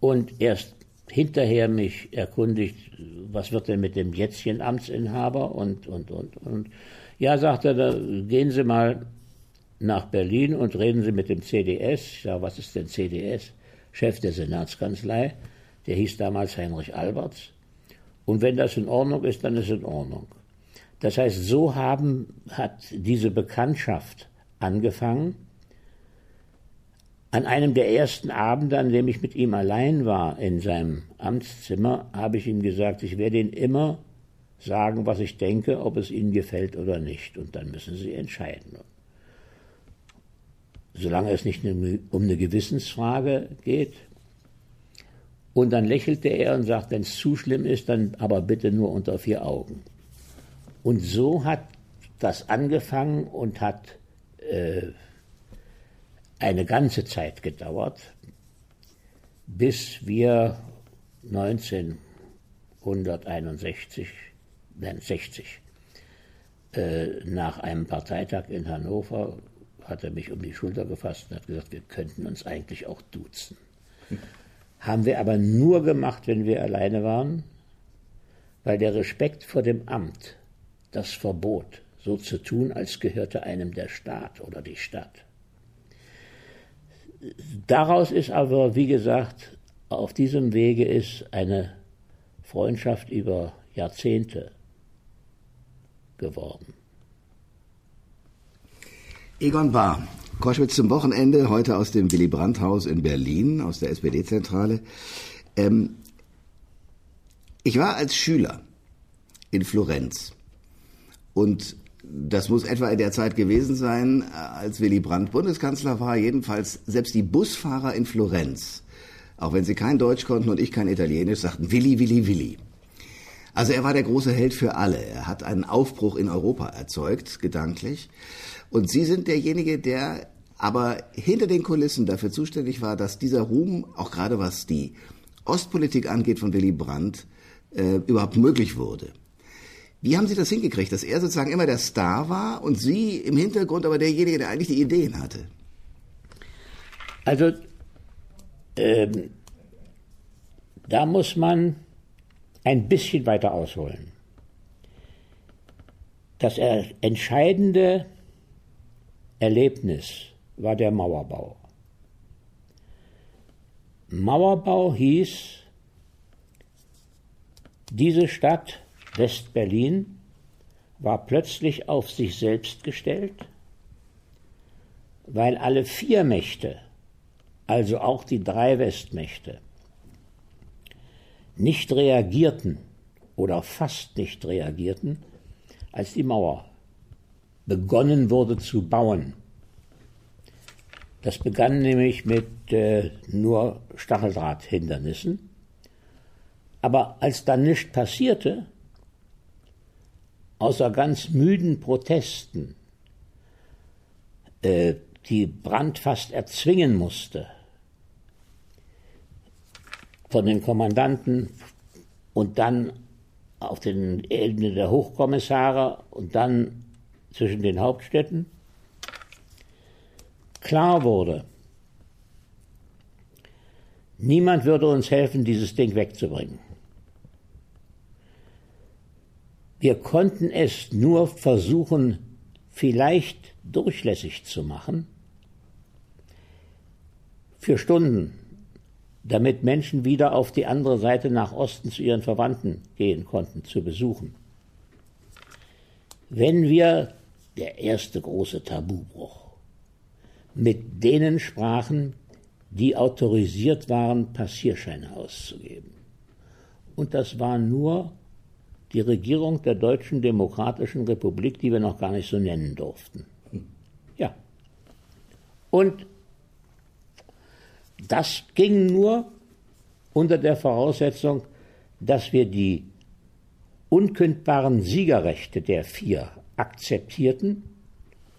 Und erst hinterher mich erkundigt, was wird denn mit dem jetzigen Amtsinhaber und, und, und, und. Ja, sagt er, da gehen Sie mal nach Berlin und reden Sie mit dem CDS. Ja, was ist denn CDS? Chef der Senatskanzlei. Der hieß damals Heinrich Alberts. Und wenn das in Ordnung ist, dann ist es in Ordnung. Das heißt, so haben, hat diese Bekanntschaft angefangen. An einem der ersten Abende, an dem ich mit ihm allein war in seinem Amtszimmer, habe ich ihm gesagt, ich werde Ihnen immer sagen, was ich denke, ob es Ihnen gefällt oder nicht. Und dann müssen Sie entscheiden solange es nicht um eine Gewissensfrage geht. Und dann lächelte er und sagt, wenn es zu schlimm ist, dann aber bitte nur unter vier Augen. Und so hat das angefangen und hat äh, eine ganze Zeit gedauert, bis wir 1961, nein 60, äh, nach einem Parteitag in Hannover hat er mich um die Schulter gefasst und hat gesagt, wir könnten uns eigentlich auch duzen. Haben wir aber nur gemacht, wenn wir alleine waren, weil der Respekt vor dem Amt das Verbot, so zu tun, als gehörte einem der Staat oder die Stadt. Daraus ist aber, wie gesagt, auf diesem Wege ist eine Freundschaft über Jahrzehnte geworden. Egon Bahr, Koschwitz zum Wochenende, heute aus dem Willy Brandt-Haus in Berlin, aus der SPD-Zentrale. Ähm, ich war als Schüler in Florenz und das muss etwa in der Zeit gewesen sein, als Willy Brandt Bundeskanzler war. Jedenfalls selbst die Busfahrer in Florenz, auch wenn sie kein Deutsch konnten und ich kein Italienisch, sagten Willy, Willy, Willy. Also er war der große Held für alle. Er hat einen Aufbruch in Europa erzeugt, gedanklich. Und Sie sind derjenige, der aber hinter den Kulissen dafür zuständig war, dass dieser Ruhm, auch gerade was die Ostpolitik angeht von Willy Brandt, äh, überhaupt möglich wurde. Wie haben Sie das hingekriegt, dass er sozusagen immer der Star war und Sie im Hintergrund aber derjenige, der eigentlich die Ideen hatte? Also, ähm, da muss man ein bisschen weiter ausholen. Das Entscheidende Erlebnis war der Mauerbau. Mauerbau hieß, diese Stadt West-Berlin war plötzlich auf sich selbst gestellt, weil alle vier Mächte, also auch die drei Westmächte, nicht reagierten oder fast nicht reagierten, als die Mauer begonnen wurde zu bauen. Das begann nämlich mit äh, nur Stacheldrahthindernissen. Aber als dann nichts passierte, außer ganz müden Protesten, äh, die Brand fast erzwingen musste von den Kommandanten und dann auf den Ebene der Hochkommissare und dann zwischen den Hauptstädten, klar wurde, niemand würde uns helfen, dieses Ding wegzubringen. Wir konnten es nur versuchen, vielleicht durchlässig zu machen, für Stunden, damit Menschen wieder auf die andere Seite nach Osten zu ihren Verwandten gehen konnten, zu besuchen. Wenn wir, der erste große Tabubruch, mit denen sprachen, die autorisiert waren, Passierscheine auszugeben. Und das war nur die Regierung der Deutschen Demokratischen Republik, die wir noch gar nicht so nennen durften. Ja. Und das ging nur unter der Voraussetzung, dass wir die unkündbaren Siegerrechte der vier akzeptierten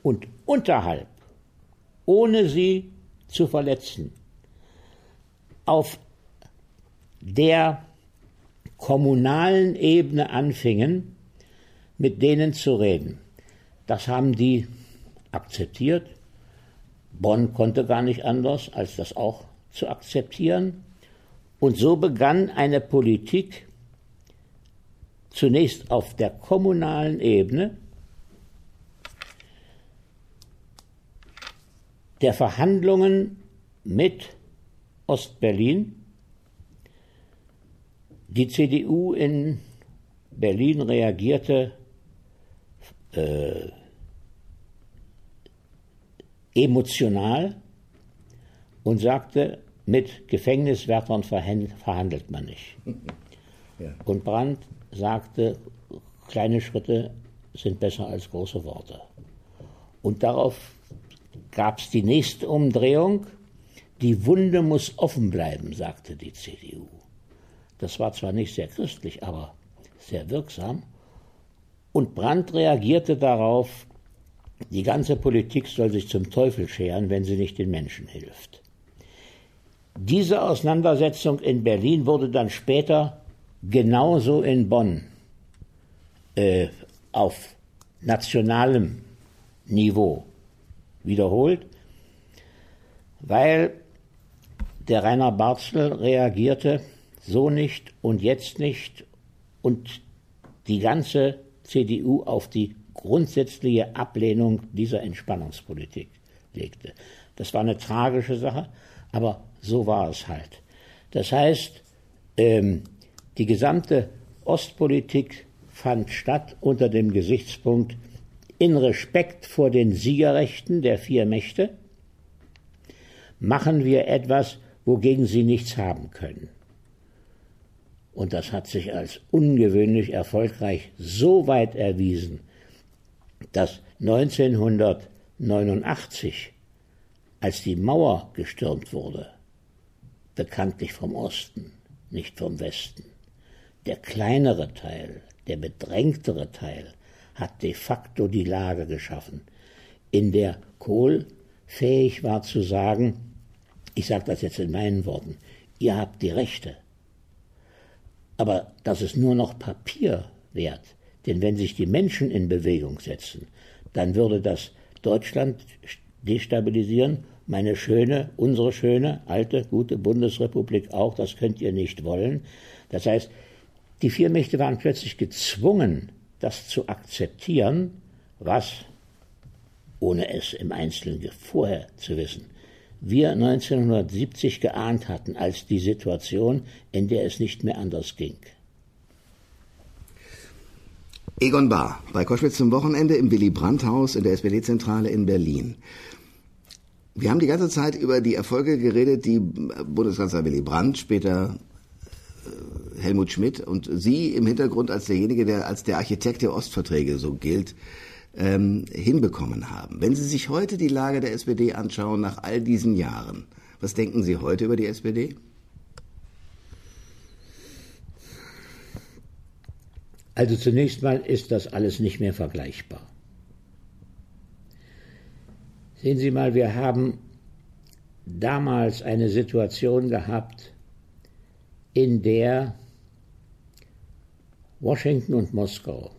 und unterhalb, ohne sie zu verletzen, auf der kommunalen Ebene anfingen, mit denen zu reden. Das haben die akzeptiert. Bonn konnte gar nicht anders, als das auch zu akzeptieren. Und so begann eine Politik zunächst auf der kommunalen Ebene der Verhandlungen mit Ostberlin. Die CDU in Berlin reagierte äh, emotional und sagte, mit Gefängniswärtern verhandelt man nicht. Ja. Und Brandt sagte, kleine Schritte sind besser als große Worte. Und darauf gab es die nächste Umdrehung. Die Wunde muss offen bleiben, sagte die CDU. Das war zwar nicht sehr christlich, aber sehr wirksam. Und Brandt reagierte darauf, die ganze Politik soll sich zum Teufel scheren, wenn sie nicht den Menschen hilft. Diese Auseinandersetzung in Berlin wurde dann später genauso in Bonn äh, auf nationalem Niveau wiederholt, weil der Rainer Barzel reagierte so nicht und jetzt nicht und die ganze CDU auf die grundsätzliche Ablehnung dieser Entspannungspolitik legte. Das war eine tragische Sache, aber so war es halt. Das heißt, ähm, die gesamte Ostpolitik fand statt unter dem Gesichtspunkt in Respekt vor den Siegerrechten der vier Mächte, machen wir etwas, wogegen sie nichts haben können. Und das hat sich als ungewöhnlich erfolgreich so weit erwiesen, dass 1989, als die Mauer gestürmt wurde, bekanntlich vom Osten, nicht vom Westen, der kleinere Teil, der bedrängtere Teil, hat de facto die Lage geschaffen, in der Kohl fähig war zu sagen, ich sage das jetzt in meinen Worten, ihr habt die Rechte. Aber das ist nur noch Papier wert. Denn wenn sich die Menschen in Bewegung setzen, dann würde das Deutschland destabilisieren, meine schöne, unsere schöne, alte, gute Bundesrepublik auch, das könnt ihr nicht wollen. Das heißt, die vier Mächte waren plötzlich gezwungen, das zu akzeptieren, was, ohne es im Einzelnen vorher zu wissen, wir 1970 geahnt hatten als die Situation, in der es nicht mehr anders ging. Egon Bahr bei Koschwitz zum Wochenende im Willy Brandt-Haus in der SPD-Zentrale in Berlin. Wir haben die ganze Zeit über die Erfolge geredet, die Bundeskanzler Willy Brandt, später äh, Helmut Schmidt und Sie im Hintergrund als derjenige, der als der Architekt der Ostverträge so gilt, ähm, hinbekommen haben. Wenn Sie sich heute die Lage der SPD anschauen nach all diesen Jahren, was denken Sie heute über die SPD? Also zunächst mal ist das alles nicht mehr vergleichbar. Sehen Sie mal, wir haben damals eine Situation gehabt, in der Washington und Moskau,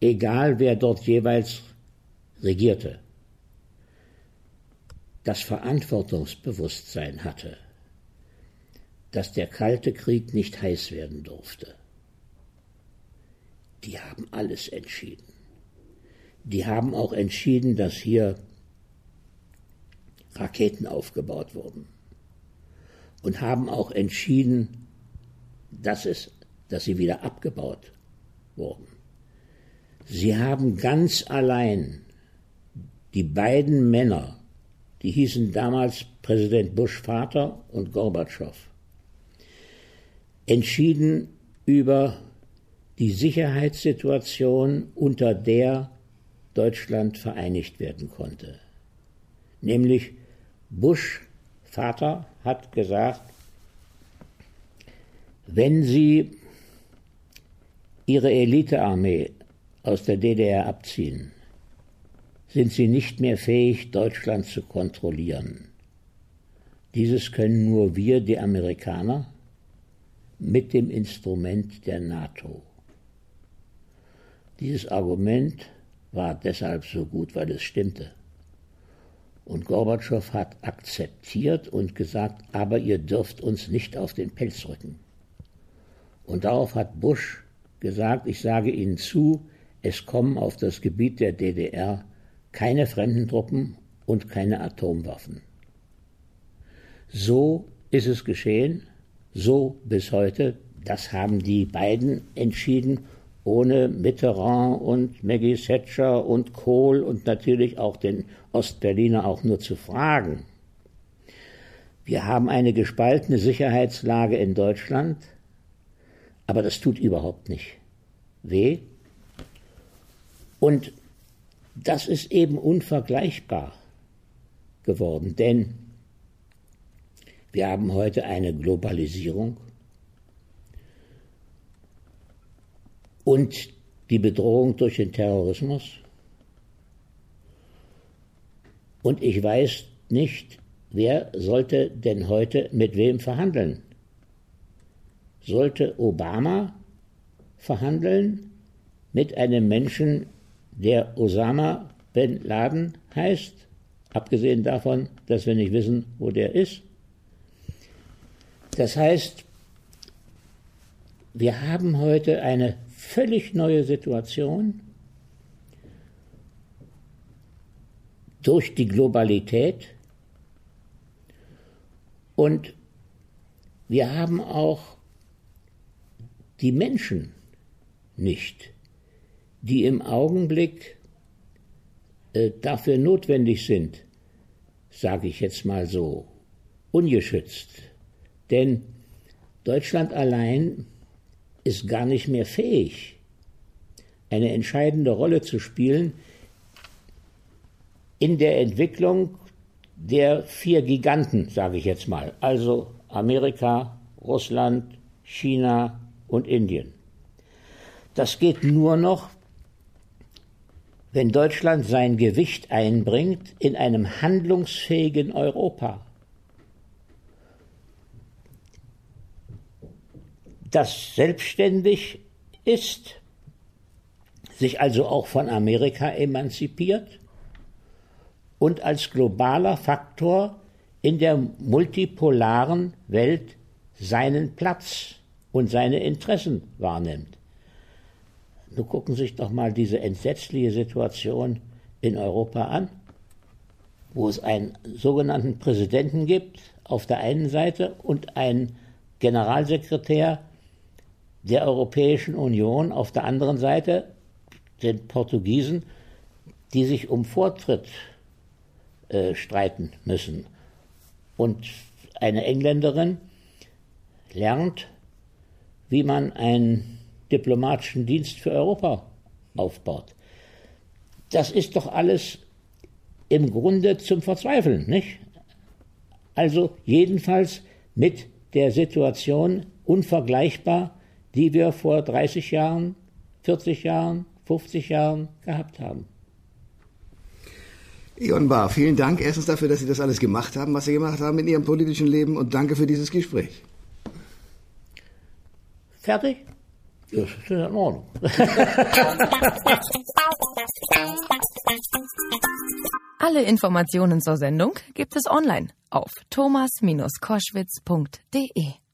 egal wer dort jeweils regierte, das Verantwortungsbewusstsein hatte, dass der Kalte Krieg nicht heiß werden durfte. Die haben alles entschieden. Die haben auch entschieden, dass hier Raketen aufgebaut wurden. Und haben auch entschieden, dass, es, dass sie wieder abgebaut wurden. Sie haben ganz allein die beiden Männer, die hießen damals Präsident Bush Vater und Gorbatschow, entschieden über die Sicherheitssituation, unter der Deutschland vereinigt werden konnte. Nämlich Bush Vater hat gesagt, wenn Sie Ihre Elitearmee aus der DDR abziehen, sind Sie nicht mehr fähig, Deutschland zu kontrollieren. Dieses können nur wir, die Amerikaner, mit dem Instrument der NATO. Dieses Argument war deshalb so gut, weil es stimmte. Und Gorbatschow hat akzeptiert und gesagt, aber ihr dürft uns nicht auf den Pelz rücken. Und darauf hat Bush gesagt, ich sage Ihnen zu, es kommen auf das Gebiet der DDR keine fremden Truppen und keine Atomwaffen. So ist es geschehen, so bis heute. Das haben die beiden entschieden ohne Mitterrand und Maggie Thatcher und Kohl und natürlich auch den Ostberliner auch nur zu fragen. Wir haben eine gespaltene Sicherheitslage in Deutschland, aber das tut überhaupt nicht weh. Und das ist eben unvergleichbar geworden, denn wir haben heute eine Globalisierung und die Bedrohung durch den Terrorismus. Und ich weiß nicht, wer sollte denn heute mit wem verhandeln? Sollte Obama verhandeln mit einem Menschen, der Osama bin Laden heißt, abgesehen davon, dass wir nicht wissen, wo der ist? Das heißt, wir haben heute eine völlig neue Situation durch die Globalität und wir haben auch die Menschen nicht, die im Augenblick äh, dafür notwendig sind, sage ich jetzt mal so, ungeschützt. Denn Deutschland allein ist gar nicht mehr fähig, eine entscheidende Rolle zu spielen in der Entwicklung der vier Giganten, sage ich jetzt mal, also Amerika, Russland, China und Indien. Das geht nur noch, wenn Deutschland sein Gewicht einbringt in einem handlungsfähigen Europa. das selbstständig ist, sich also auch von Amerika emanzipiert und als globaler Faktor in der multipolaren Welt seinen Platz und seine Interessen wahrnimmt. Nun gucken Sie sich doch mal diese entsetzliche Situation in Europa an, wo es einen sogenannten Präsidenten gibt auf der einen Seite und einen Generalsekretär der Europäischen Union, auf der anderen Seite den Portugiesen, die sich um Vortritt äh, streiten müssen. Und eine Engländerin lernt, wie man einen diplomatischen Dienst für Europa aufbaut. Das ist doch alles im Grunde zum Verzweifeln, nicht? Also jedenfalls mit der Situation unvergleichbar, die wir vor 30 Jahren, 40 Jahren, 50 Jahren gehabt haben. Ion Bar, vielen Dank erstens dafür, dass Sie das alles gemacht haben, was Sie gemacht haben in Ihrem politischen Leben und danke für dieses Gespräch. Fertig? Das ist in Ordnung. Alle Informationen zur Sendung gibt es online auf thomas-koschwitz.de.